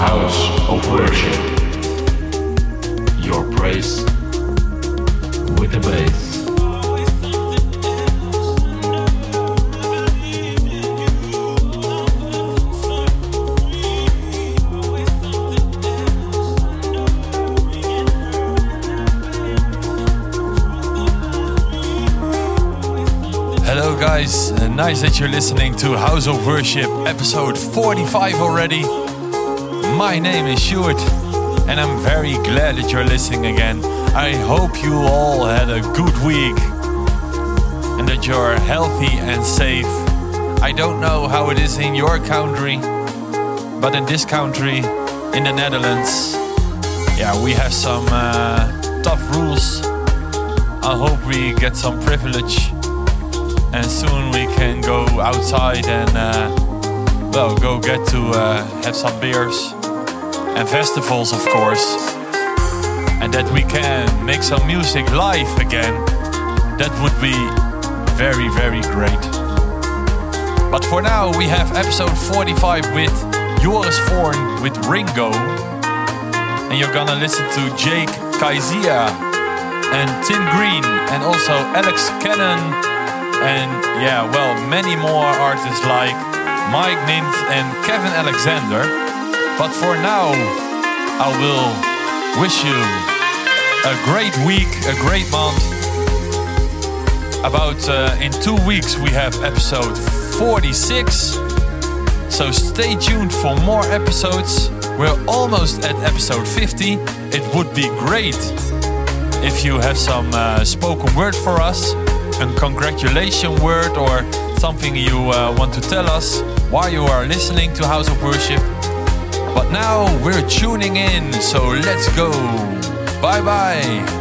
House of Worship. Your praise with the bass. Hello, guys. Uh, nice that you're listening to House of Worship, episode 45 already. My name is Stuart, and I'm very glad that you're listening again. I hope you all had a good week and that you're healthy and safe. I don't know how it is in your country, but in this country, in the Netherlands, yeah, we have some uh, tough rules. I hope we get some privilege and soon we can go outside and uh, well go get to uh, have some beers and festivals of course and that we can make some music live again that would be very very great but for now we have episode 45 with Joris Voorn with Ringo and you're gonna listen to Jake Kaizia and Tim Green and also Alex Cannon and yeah, well, many more artists like Mike Nint and Kevin Alexander. But for now, I will wish you a great week, a great month. About uh, in two weeks, we have episode 46. So stay tuned for more episodes. We're almost at episode 50. It would be great if you have some uh, spoken word for us a congratulation word or something you uh, want to tell us while you are listening to House of Worship. But now we're tuning in, so let's go. Bye bye.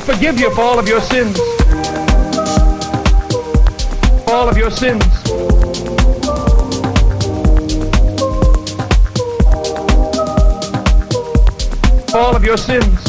I'll forgive you for all of your sins. For all of your sins. For all of your sins.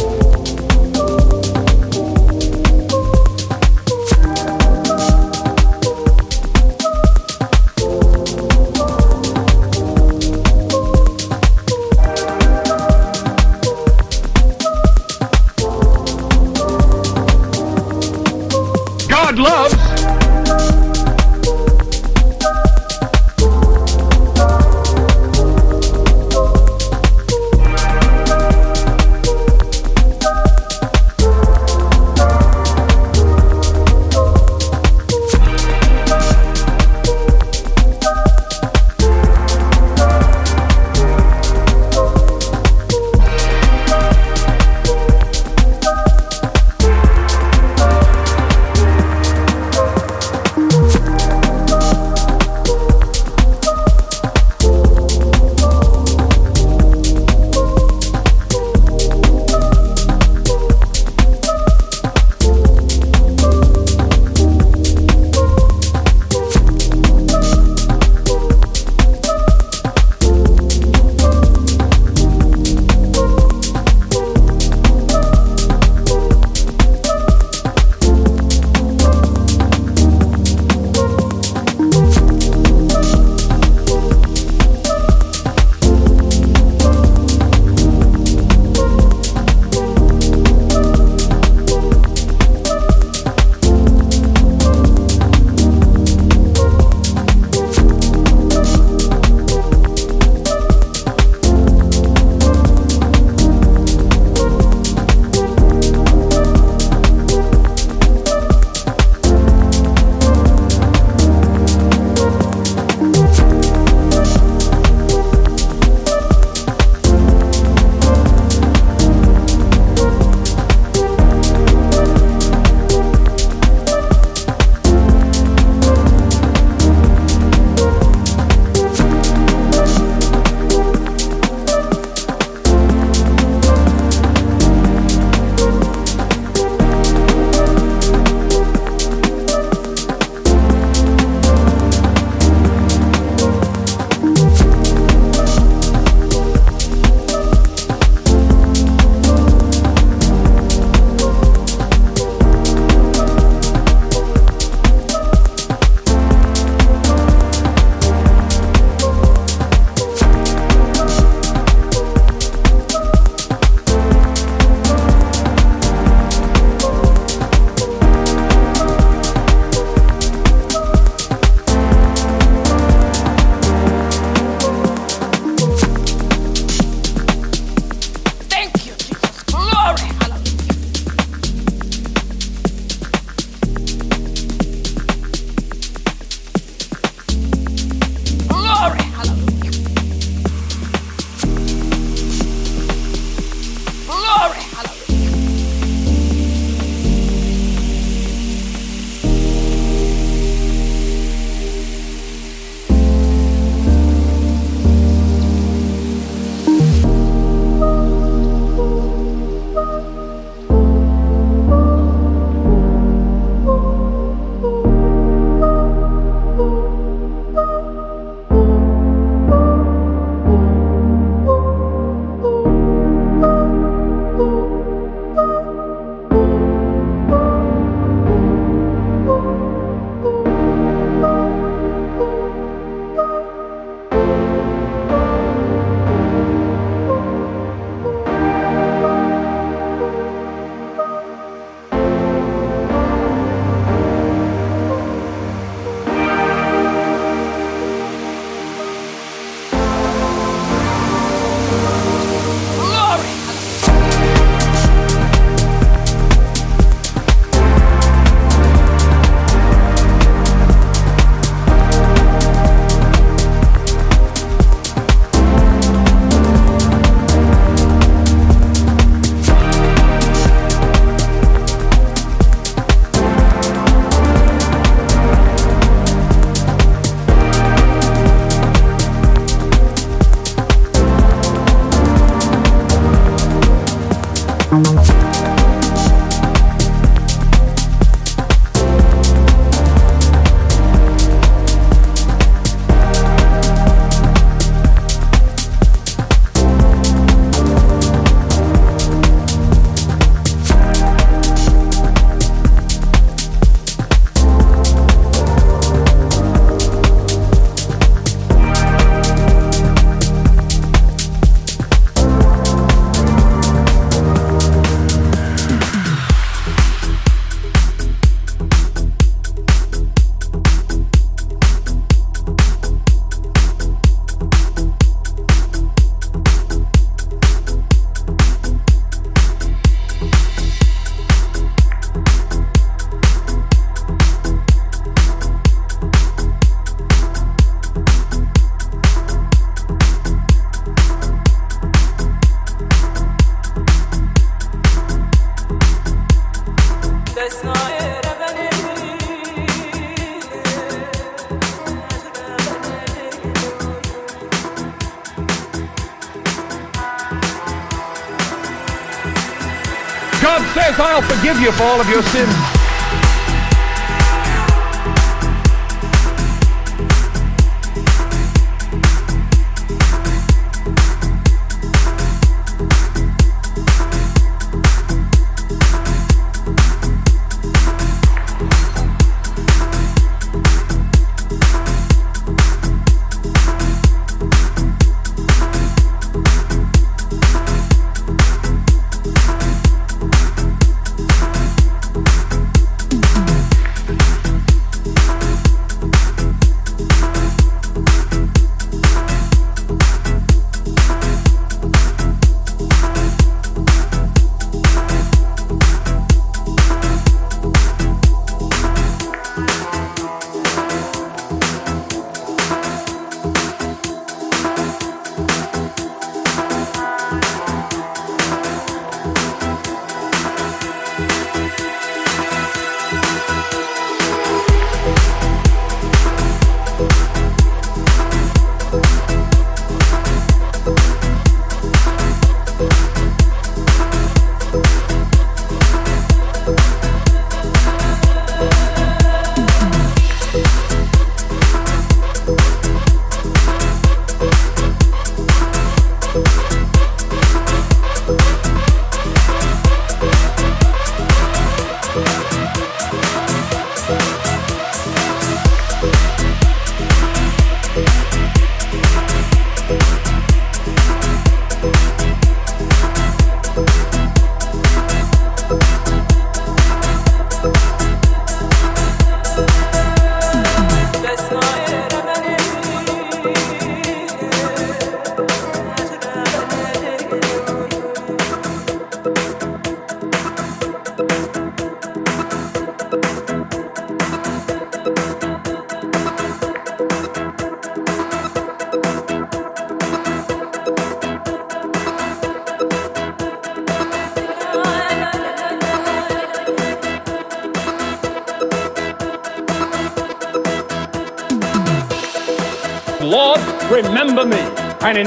You for all of your sins.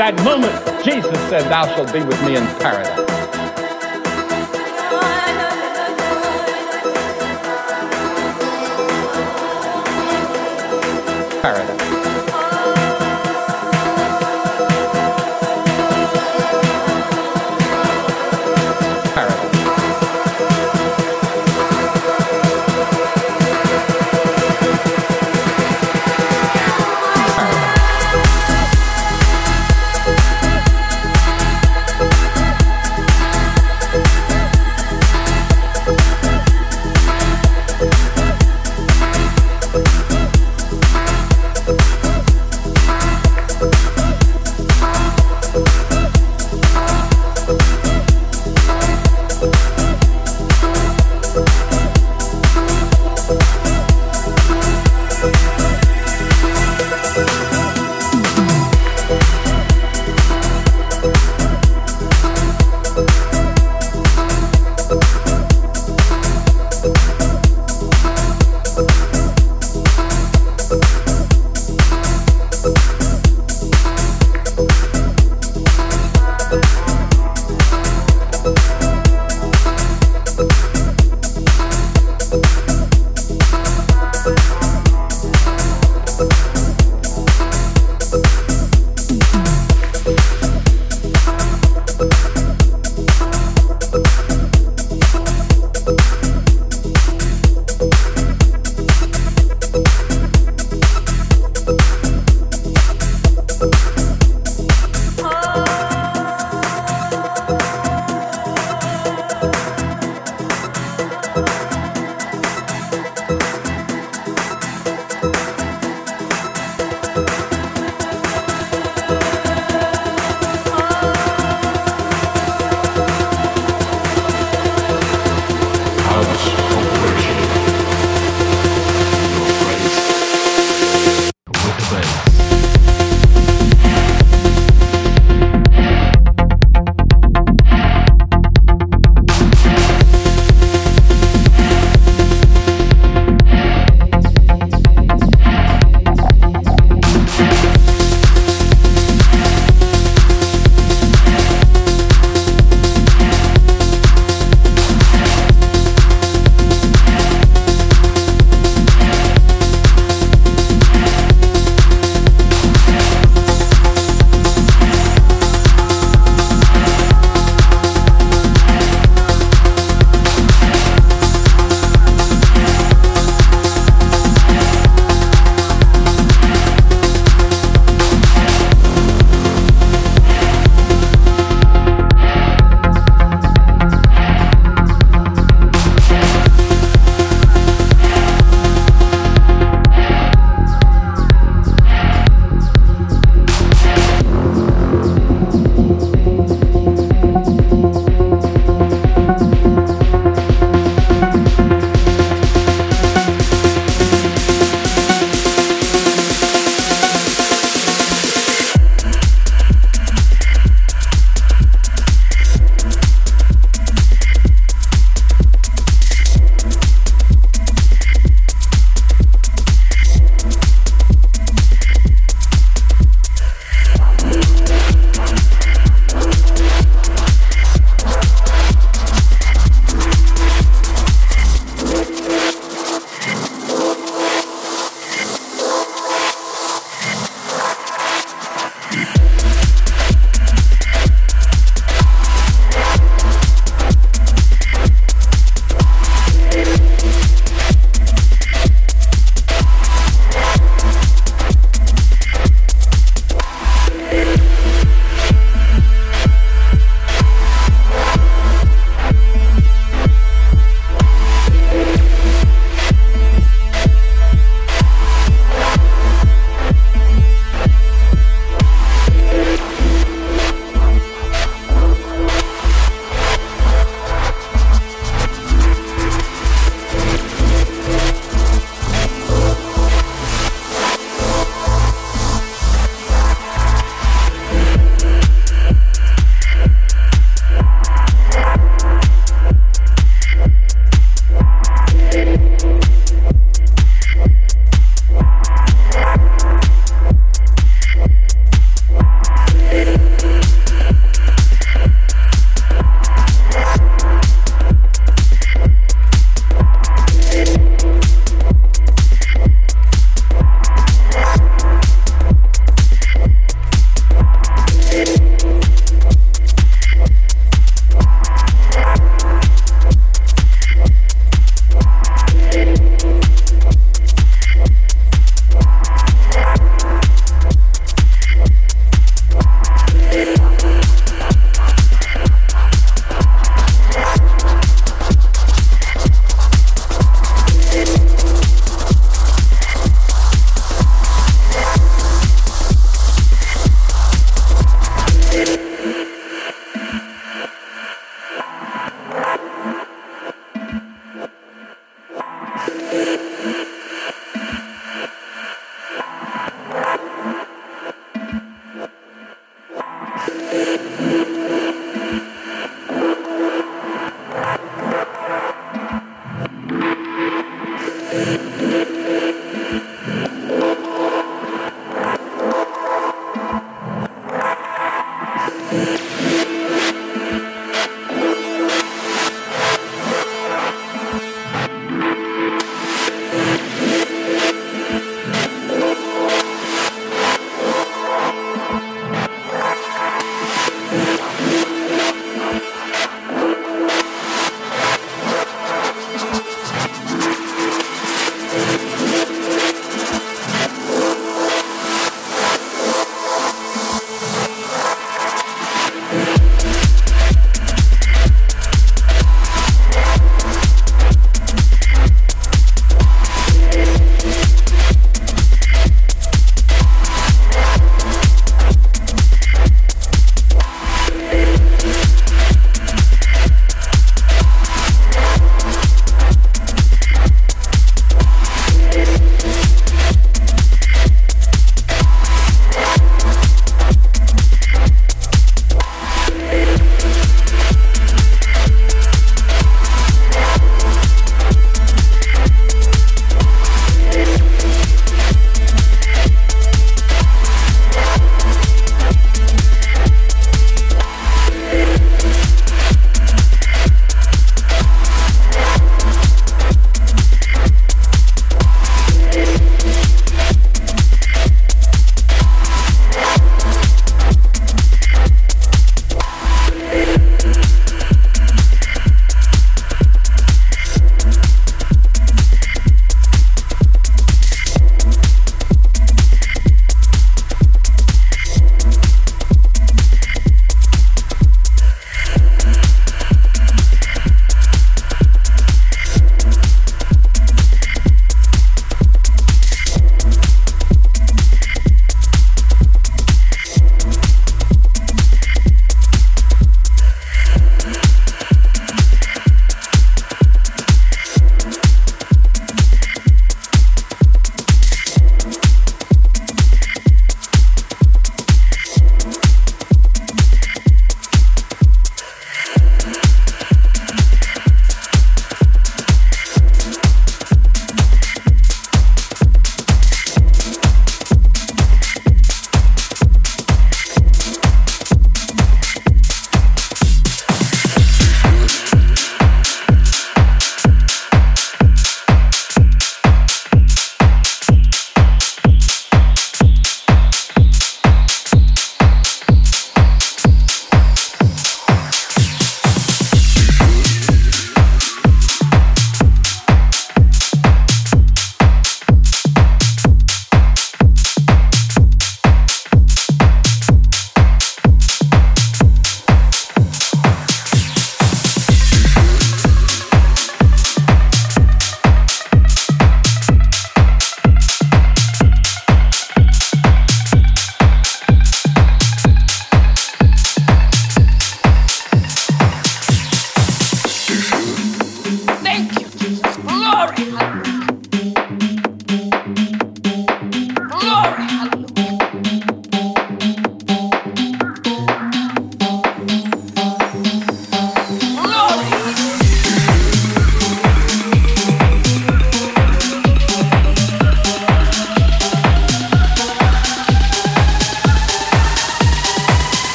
That moment, Jesus said, Thou shalt be with me in paradise.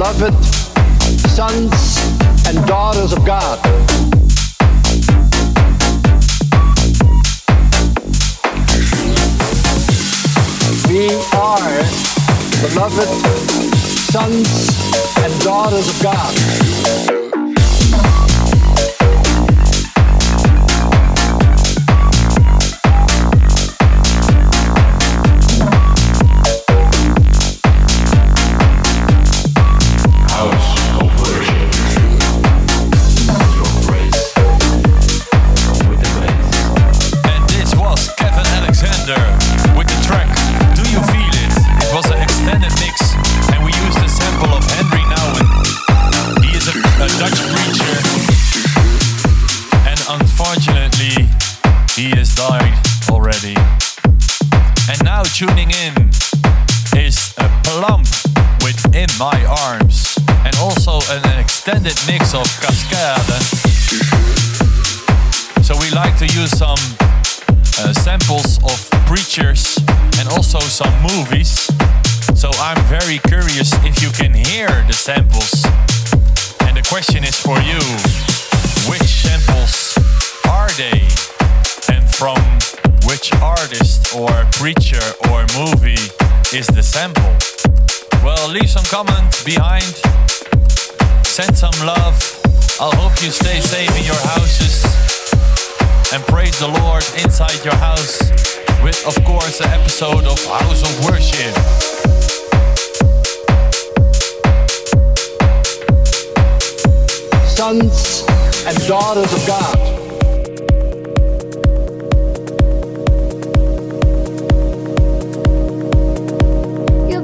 beloved sons and daughters of God. We are beloved sons and daughters of God. died already. And now tuning in is a plump within my arms and also an extended mix of cascade. So we like to use some uh, samples of preachers and also some movies. So I'm very curious if you can hear the samples. And the question is for you which samples are they? and from which artist or preacher or movie is the sample? Well, leave some comments behind, send some love. I hope you stay safe in your houses and praise the Lord inside your house with, of course, an episode of House of Worship. sons and daughters of God.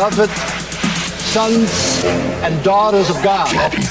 beloved sons and daughters of God.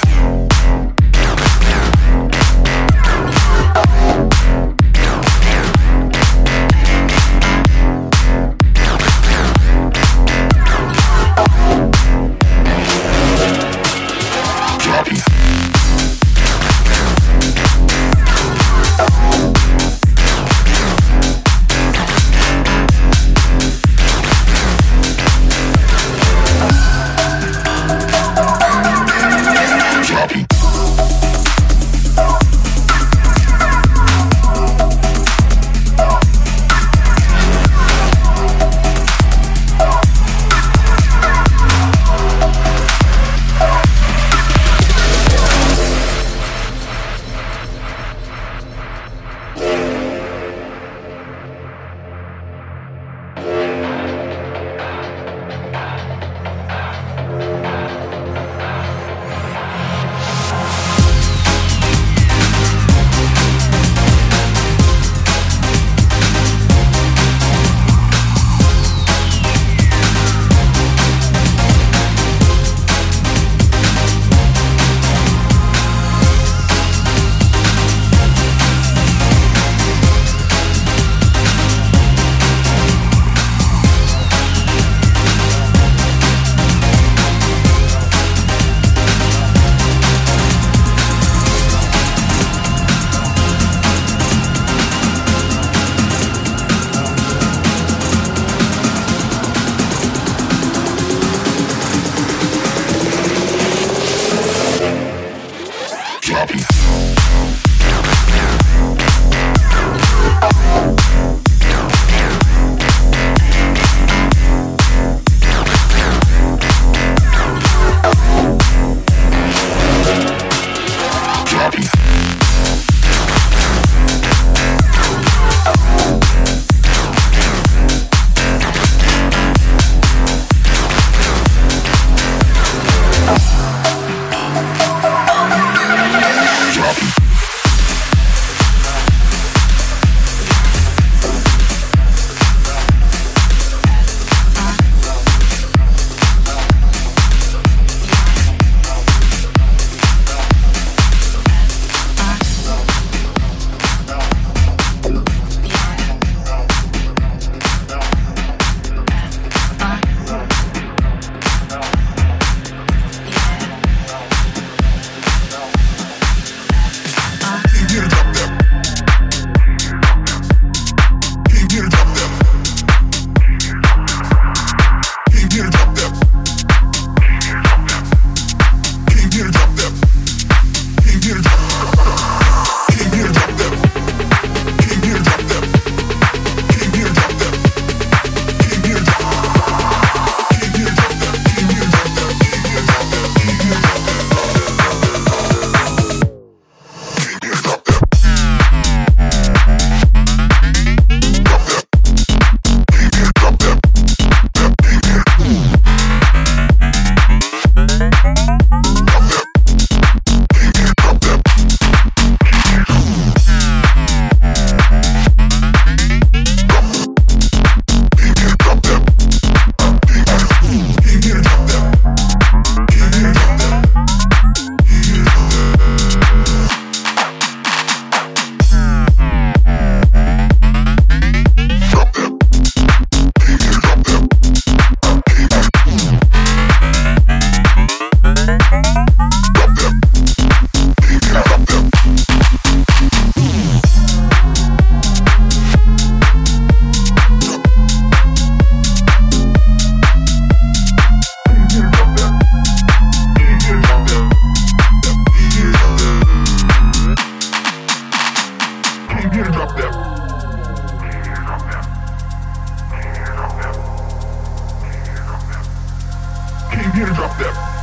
computer dropped that.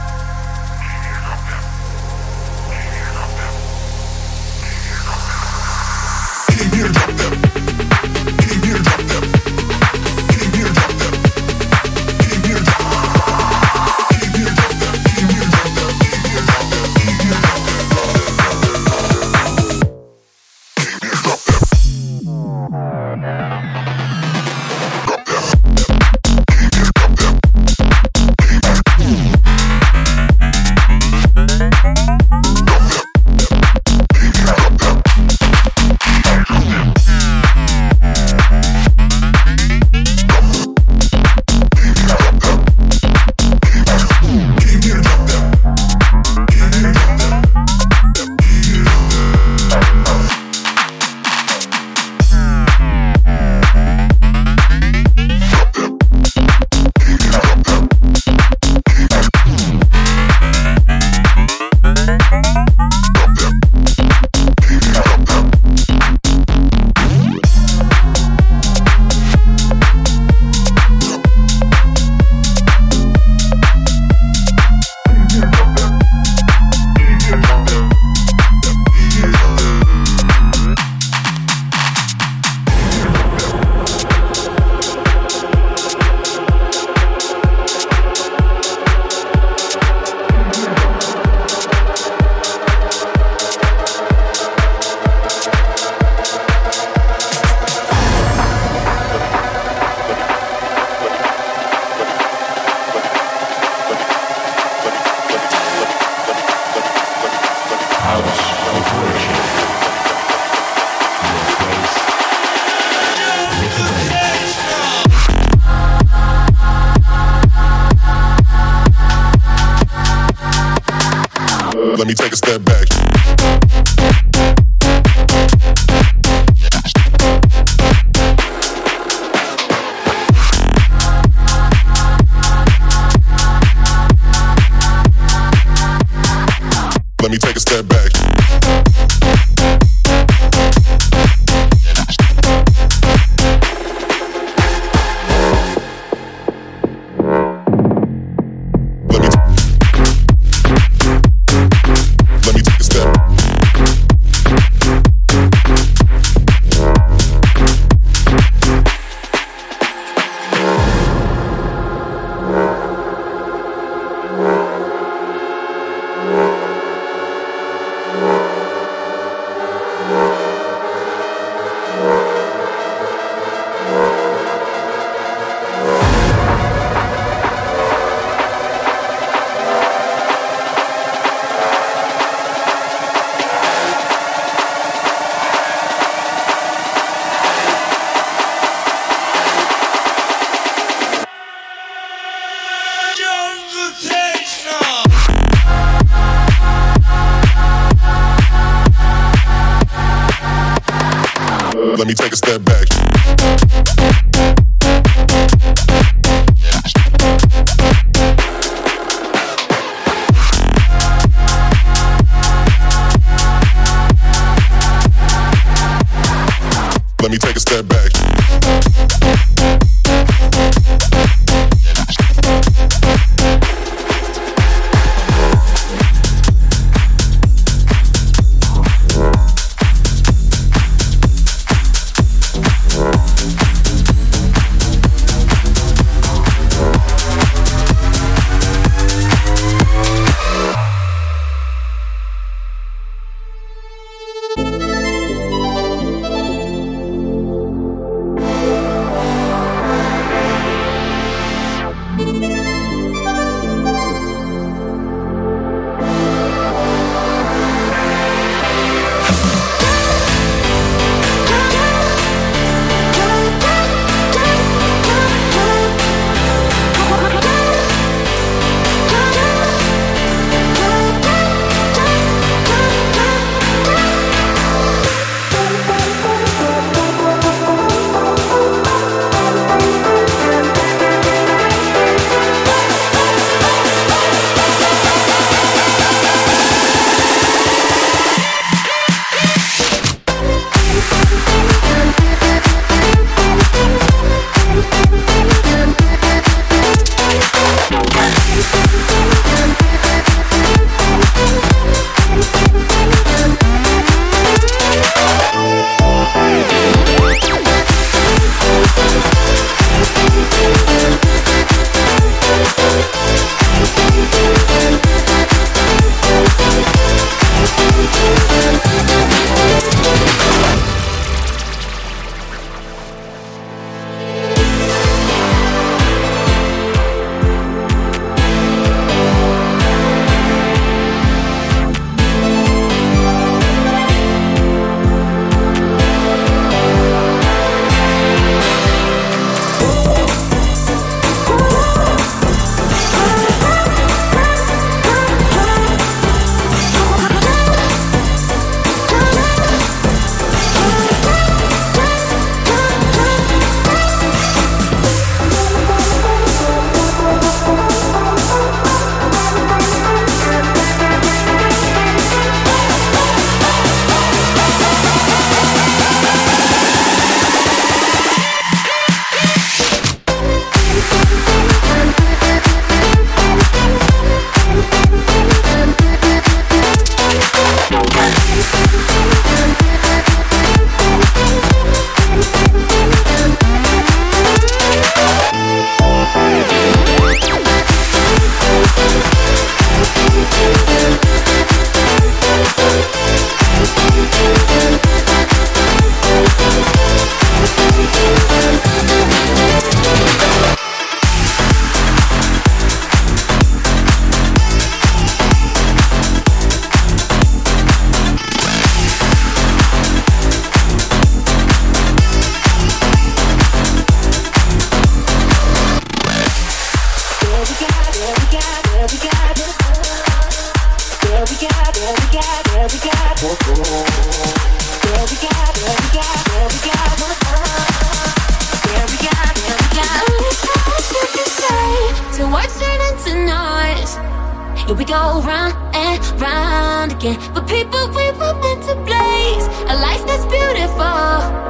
But people we were meant to blaze. A life that's beautiful.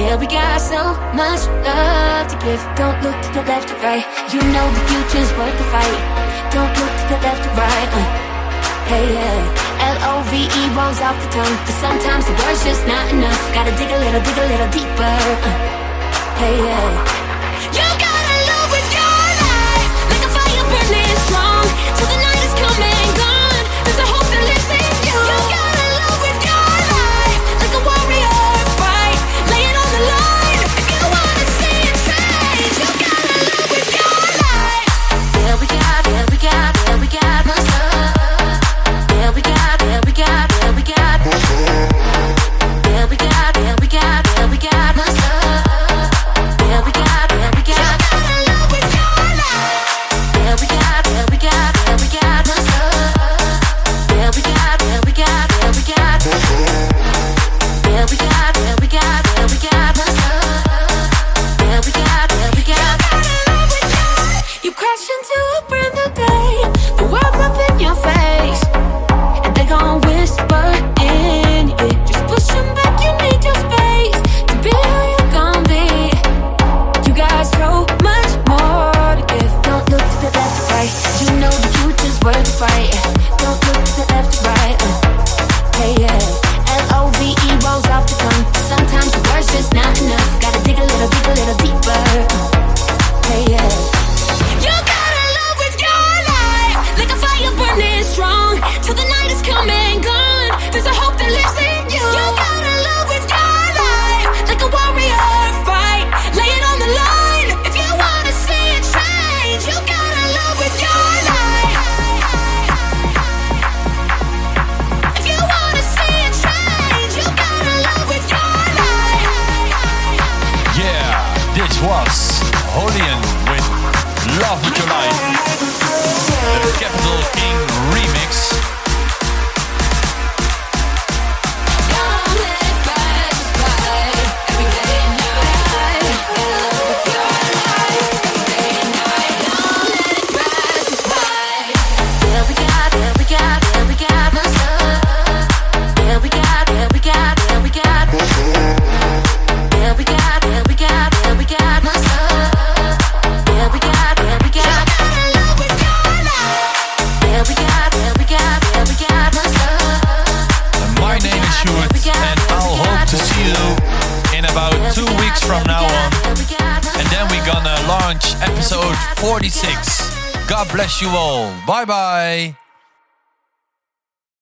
Yeah, we got so much love to give. Don't look to the left or right. You know the future's worth the fight. Don't look to the left or right. Uh, hey, yeah. L O V E rolls off the tongue. But sometimes the word's just not enough. Gotta dig a little, dig a little deeper. Uh, hey, yeah.